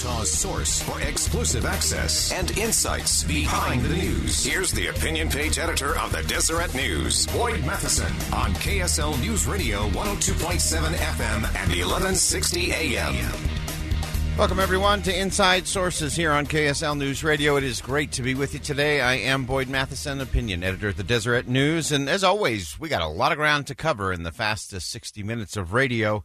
Utah's source for exclusive access and insights behind the news. Here's the opinion page editor of the Deseret News, Boyd Matheson, on KSL News Radio 102.7 FM and 1160 AM. Welcome, everyone, to Inside Sources here on KSL News Radio. It is great to be with you today. I am Boyd Matheson, opinion editor at the Deseret News. And as always, we got a lot of ground to cover in the fastest 60 minutes of radio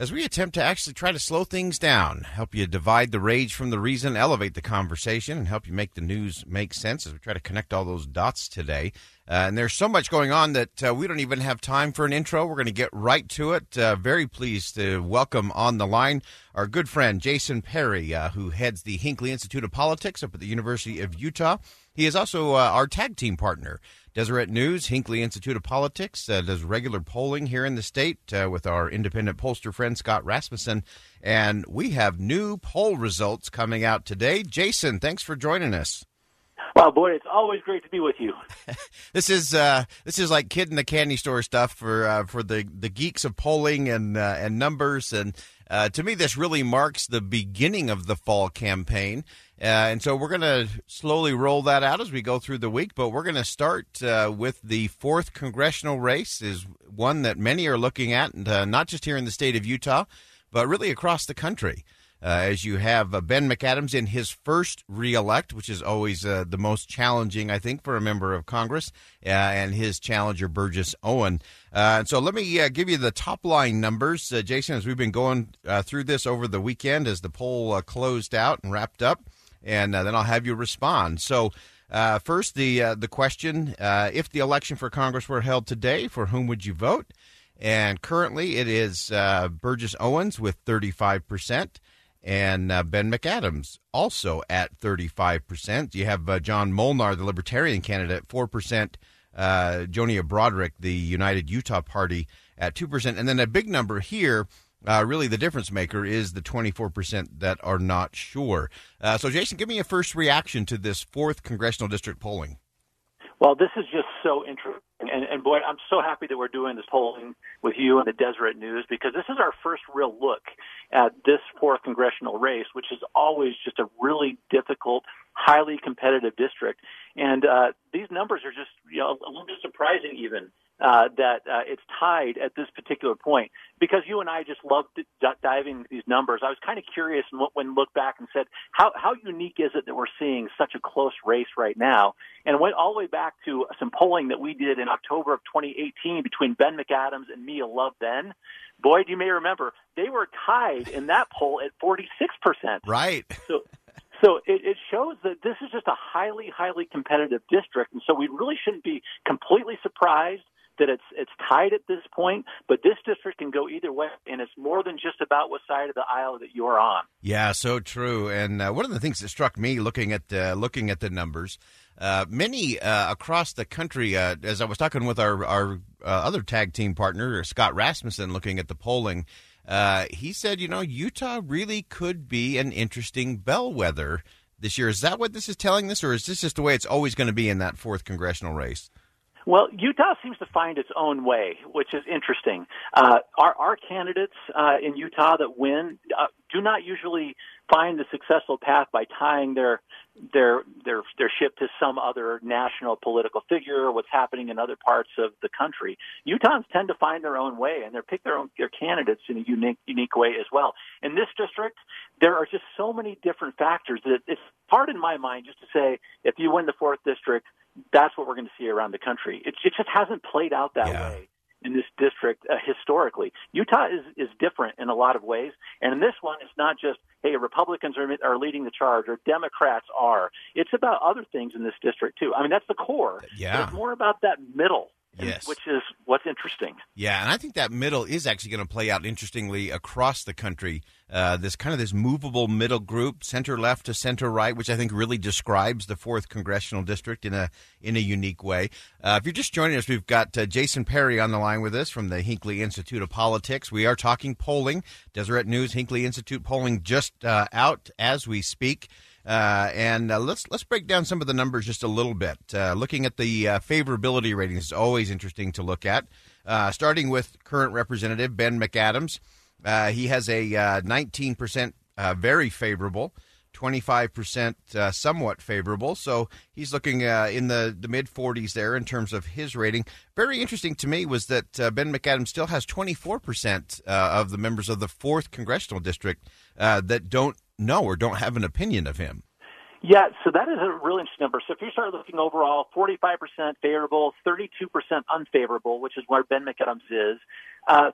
as we attempt to actually try to slow things down, help you divide the rage from the reason, elevate the conversation, and help you make the news make sense as we try to connect all those dots today. Uh, and there's so much going on that uh, we don't even have time for an intro. We're going to get right to it. Uh, very pleased to welcome on the line our good friend Jason Perry, uh, who heads the Hinckley Institute of Politics up at the University of Utah. He is also uh, our tag team partner. Deseret News, Hinckley Institute of Politics uh, does regular polling here in the state uh, with our independent pollster friend Scott Rasmussen. And we have new poll results coming out today. Jason, thanks for joining us. Wow, boy, it's always great to be with you. this is uh, this is like kid in the candy store stuff for uh, for the, the geeks of polling and uh, and numbers and uh, to me this really marks the beginning of the fall campaign. Uh, and so we're going to slowly roll that out as we go through the week. But we're going to start uh, with the fourth congressional race, is one that many are looking at, and not just here in the state of Utah, but really across the country. Uh, as you have uh, Ben McAdams in his first reelect, which is always uh, the most challenging, I think, for a member of Congress, and his challenger Burgess Owen. and so let me give you the top line numbers, Jason, as we've been going through this over the weekend as the poll closed out and wrapped up and uh, then I'll have you respond. So, uh, first, the uh, the question: uh, If the election for Congress were held today, for whom would you vote? And currently, it is uh, Burgess Owens with 35 percent, and uh, Ben McAdams also at 35 percent. You have John Molnar, the Libertarian candidate, four percent. Jonia Broderick, the United Utah Party, at two percent, and then a big number here uh, really, the difference maker is the 24% that are not sure. Uh, so, Jason, give me a first reaction to this fourth congressional district polling. Well, this is just so interesting. And, and boy, I'm so happy that we're doing this polling with you and the Deseret News because this is our first real look at this fourth congressional race, which is always just a really difficult, highly competitive district. And uh, these numbers are just you know, a little bit surprising, even uh, that uh, it's tied at this particular point. Because you and I just love d- diving into these numbers, I was kind of curious and when looked back and said, how, how unique is it that we're seeing such a close race right now? And went all the way back to some polling that we did in October of 2018 between Ben McAdams and Mia Love then. Boyd, you may remember, they were tied in that poll at 46%. Right. So, so it, it shows that this is just a highly, highly competitive district. And so we really shouldn't be completely surprised that it's it's tied at this point, but this district can go either way, and it's more than just about what side of the aisle that you're on. Yeah, so true. And uh, one of the things that struck me looking at uh, looking at the numbers, uh, many uh, across the country, uh, as I was talking with our our uh, other tag team partner Scott Rasmussen, looking at the polling. he said, you know, Utah really could be an interesting bellwether this year. Is that what this is telling us, or is this just the way it's always going to be in that fourth congressional race? Well, Utah seems to find its own way, which is interesting. Uh, our, our candidates uh, in Utah that win uh, do not usually find the successful path by tying their their their their ship to some other national political figure or what's happening in other parts of the country. Utahns tend to find their own way and they pick their own their candidates in a unique unique way as well. In this district, there are just so many different factors that it's hard in my mind just to say if you win the fourth district, that's what we're going to see around the country. It, it just hasn't played out that Yeah. way in this district uh, historically. Utah is is different in a lot of ways, and in this one, it's not just hey Republicans are are leading the charge or Democrats are. It's about other things in this district too. I mean, that's the core. Yeah. it's more about that middle. Yes. which is what's interesting. Yeah, and I think that middle is actually going to play out interestingly across the country. Uh, this kind of this movable middle group, center left to center right, which I think really describes the fourth congressional district in a in a unique way. Uh, if you're just joining us, we've got uh, Jason Perry on the line with us from the Hinckley Institute of Politics. We are talking polling. Deseret News Hinckley Institute polling just uh, out as we speak. Uh, and uh, let's let's break down some of the numbers just a little bit. Uh, looking at the uh, favorability ratings is always interesting to look at. Uh, starting with current representative Ben McAdams, uh, he has a uh, 19% uh, very favorable, 25% uh, somewhat favorable. So he's looking in the, the mid 40s there in terms of his rating. Very interesting to me was that Ben McAdams still has 24% uh, of the members of the 4th congressional district that don't know or don't have an opinion of him. Yeah, so that is a really interesting number. So if you start looking overall, 45% favorable, 32% unfavorable, which is where Ben McAdams is. Uh,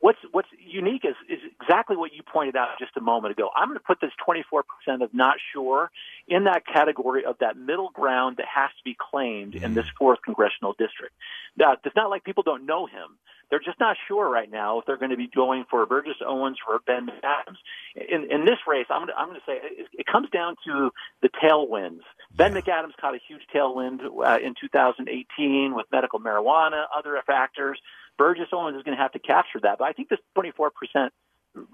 what's what's unique is, is exactly what you pointed out just a moment ago. I'm going to put this 24% of not sure in that category of that middle ground that has to be claimed in this fourth congressional district. Now, it's not like people don't know him. They're just not sure right now if they're going to be going for Burgess Owens or Ben McAdams. In, in this race, I'm going to, I'm going to say it, it comes down to the tailwinds. Ben McAdams caught a huge tailwind uh, in 2018 with medical marijuana, other factors. Burgess Owens is going to have to capture that, but I think this 24 percent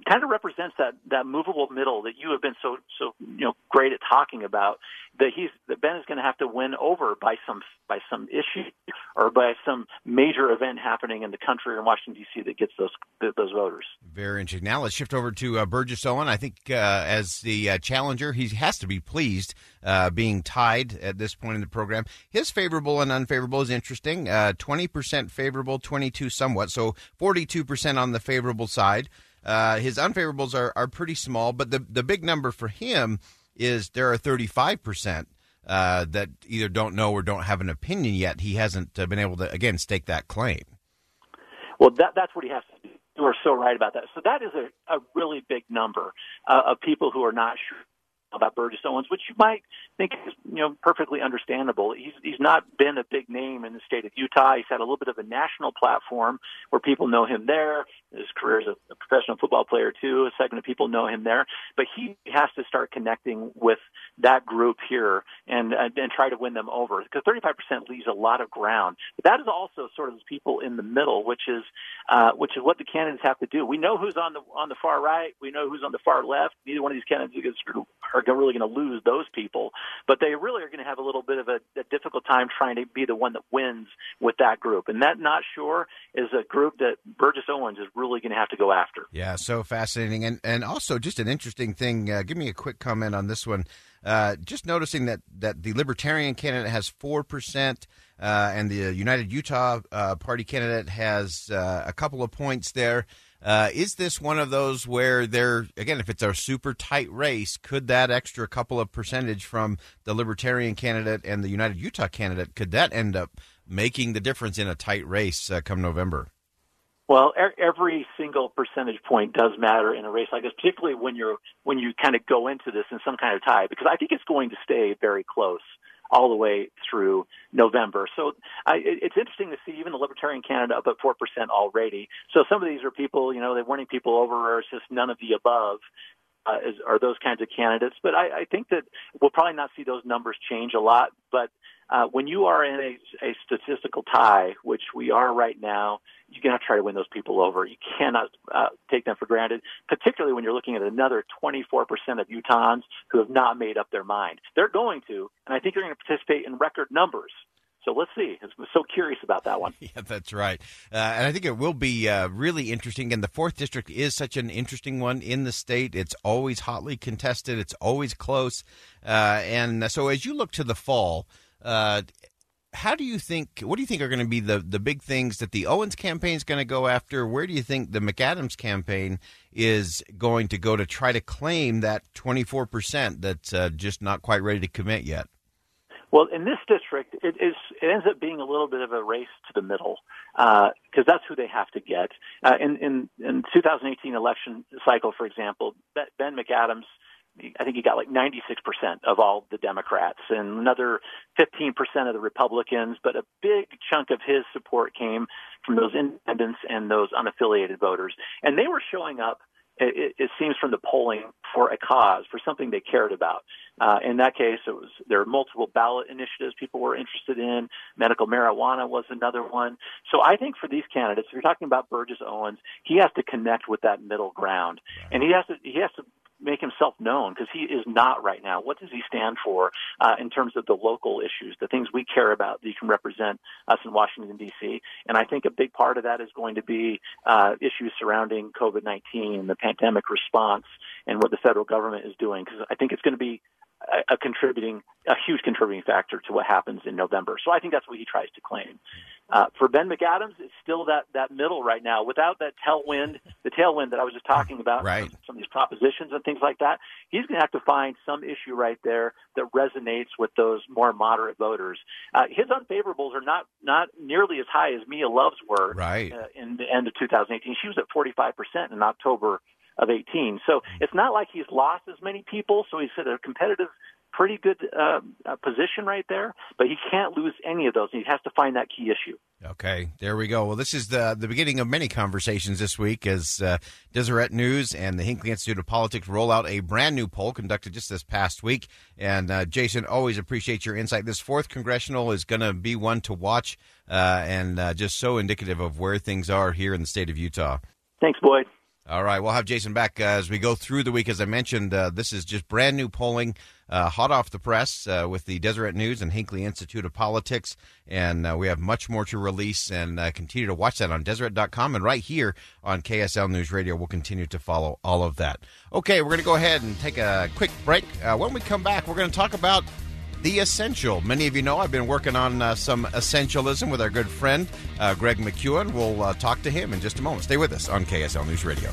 kind of represents that that movable middle that you have been so so you know great at talking about that he's that Ben is going to have to win over by some by some issue or by some major event happening in the country or in Washington D.C. that gets those those voters. Very interesting. Now let's shift over to uh, Burgess Owen. I think uh, as the uh, challenger, he has to be pleased uh, being tied at this point in the program. His favorable and unfavorable is interesting. Uh, Twenty percent favorable, twenty-two somewhat, so forty-two percent on the favorable side. Uh, his unfavorables are, are pretty small, but the the big number for him is there are thirty-five percent. Uh, that either don't know or don't have an opinion yet. He hasn't uh, been able to again stake that claim. Well, that, that's what he has to do. You are so right about that. So that is a, a really big number uh, of people who are not sure about Burgess Owens, which you might think is you know perfectly understandable. He's he's not been a big name in the state of Utah. He's had a little bit of a national platform where people know him there. His career as a, professional football player too. A segment of people know him there, but he has to start connecting with that group here and and, and try to win them over because 35% leaves a lot of ground. But that is also sort of the people in the middle, which is uh, which is what the candidates have to do. We know who's on the on the far right. We know who's on the far left. Neither one of these candidates are really going to lose those people, but they really are going to have a little bit of a, a difficult time trying to be the one that wins with that group. And that not sure is a group that Burgess Owens is really going to have to go after. Yeah, so fascinating, and and also just an interesting thing. Uh, give me a quick comment on this one. Uh, just noticing that that the Libertarian candidate has four percent, uh, and the United Utah uh, Party candidate has uh, a couple of points there. Is this one of those where they're again, if it's a super tight race, could that extra couple of percentage from the Libertarian candidate and the United Utah candidate could that end up making the difference in a tight race come November? Well, every single percentage point does matter in a race like this, particularly when you're when you kind of go into this in some kind of tie, because I think it's going to stay very close all the way through November. So I, it's interesting to see even the Libertarian candidate up at four percent already. So some of these are people, you know, they're winning people over, or it's just none of the above. Uh, is, are those kinds of candidates? But I, I think that we'll probably not see those numbers change a lot. But uh, when you are in a, a statistical tie, which we are right now, you're going to try to win those people over. You cannot uh, take them for granted, particularly when you're looking at another 24% of Utahns who have not made up their mind. They're going to, and I think they're going to participate in record numbers. So let's see. I'm so curious about that one. Yeah, that's right. Uh, and I think it will be uh, really interesting. And the fourth district is such an interesting one in the state. It's always hotly contested. It's always close. Uh, and so as you look to the fall, uh, how do you think? What do you think are going to be the the big things that the Owens campaign is going to go after? Where do you think the McAdams campaign is going to go to try to claim that twenty four percent that's uh, just not quite ready to commit yet? Well, in this district, it is it ends up being a little bit of a race to the middle because uh, that's who they have to get. Uh, in in in 2018 election cycle, for example, Ben McAdams I think he got like 96% of all the Democrats and another 15% of the Republicans, but a big chunk of his support came from those independents and those unaffiliated voters. And they were showing up, it, it seems from the polling, for a cause, for something they cared about. Uh, in that case, it was there were multiple ballot initiatives people were interested in. Medical marijuana was another one. So I think for these candidates, if you're talking about Burgess Owens, he has to connect with that middle ground, and he has to he has to make himself known because he is not right now. What does he stand for uh, in terms of the local issues, the things we care about that you can represent us in Washington D.C. And I think a big part of that is going to be uh, issues surrounding COVID-19, the pandemic response, and what the federal government is doing. Because I think it's going to be a contributing, a huge contributing factor to what happens in November. So I think that's what he tries to claim. Uh, for Ben McAdams, it's still that, that middle right now. Without that tailwind, the tailwind that I was just talking about, right. some of these propositions and things like that, he's going to have to find some issue right there that resonates with those more moderate voters. Uh, his unfavorables are not not nearly as high as Mia Love's were right. uh, in the end of 2018. She was at 45 percent in October of 18. So it's not like he's lost as many people. So he's at a competitive pretty good uh, uh, position right there, but he can't lose any of those. He has to find that key issue. Okay, there we go. Well, this is the the beginning of many conversations this week as uh, Deseret News and the Hinckley Institute of Politics roll out a brand new poll conducted just this past week. And uh, Jason, always appreciate your insight. This fourth congressional is going to be one to watch uh, and uh, just so indicative of where things are here in the state of Utah. Thanks, Boyd. All right, we'll have Jason back uh, as we go through the week. As I mentioned, uh, this is just brand new polling, uh, hot off the press uh, with the Deseret News and Hinckley Institute of Politics. And uh, we have much more to release and uh, continue to watch that on Deseret.com and right here on KSL News Radio. We'll continue to follow all of that. Okay, we're going to go ahead and take a quick break. when we come back, we're going to talk about the Essential. Many of you know I've been working on uh, some essentialism with our good friend uh, Greg McKeown. We'll uh, talk to him in just a moment. Stay with us on KSL News Radio.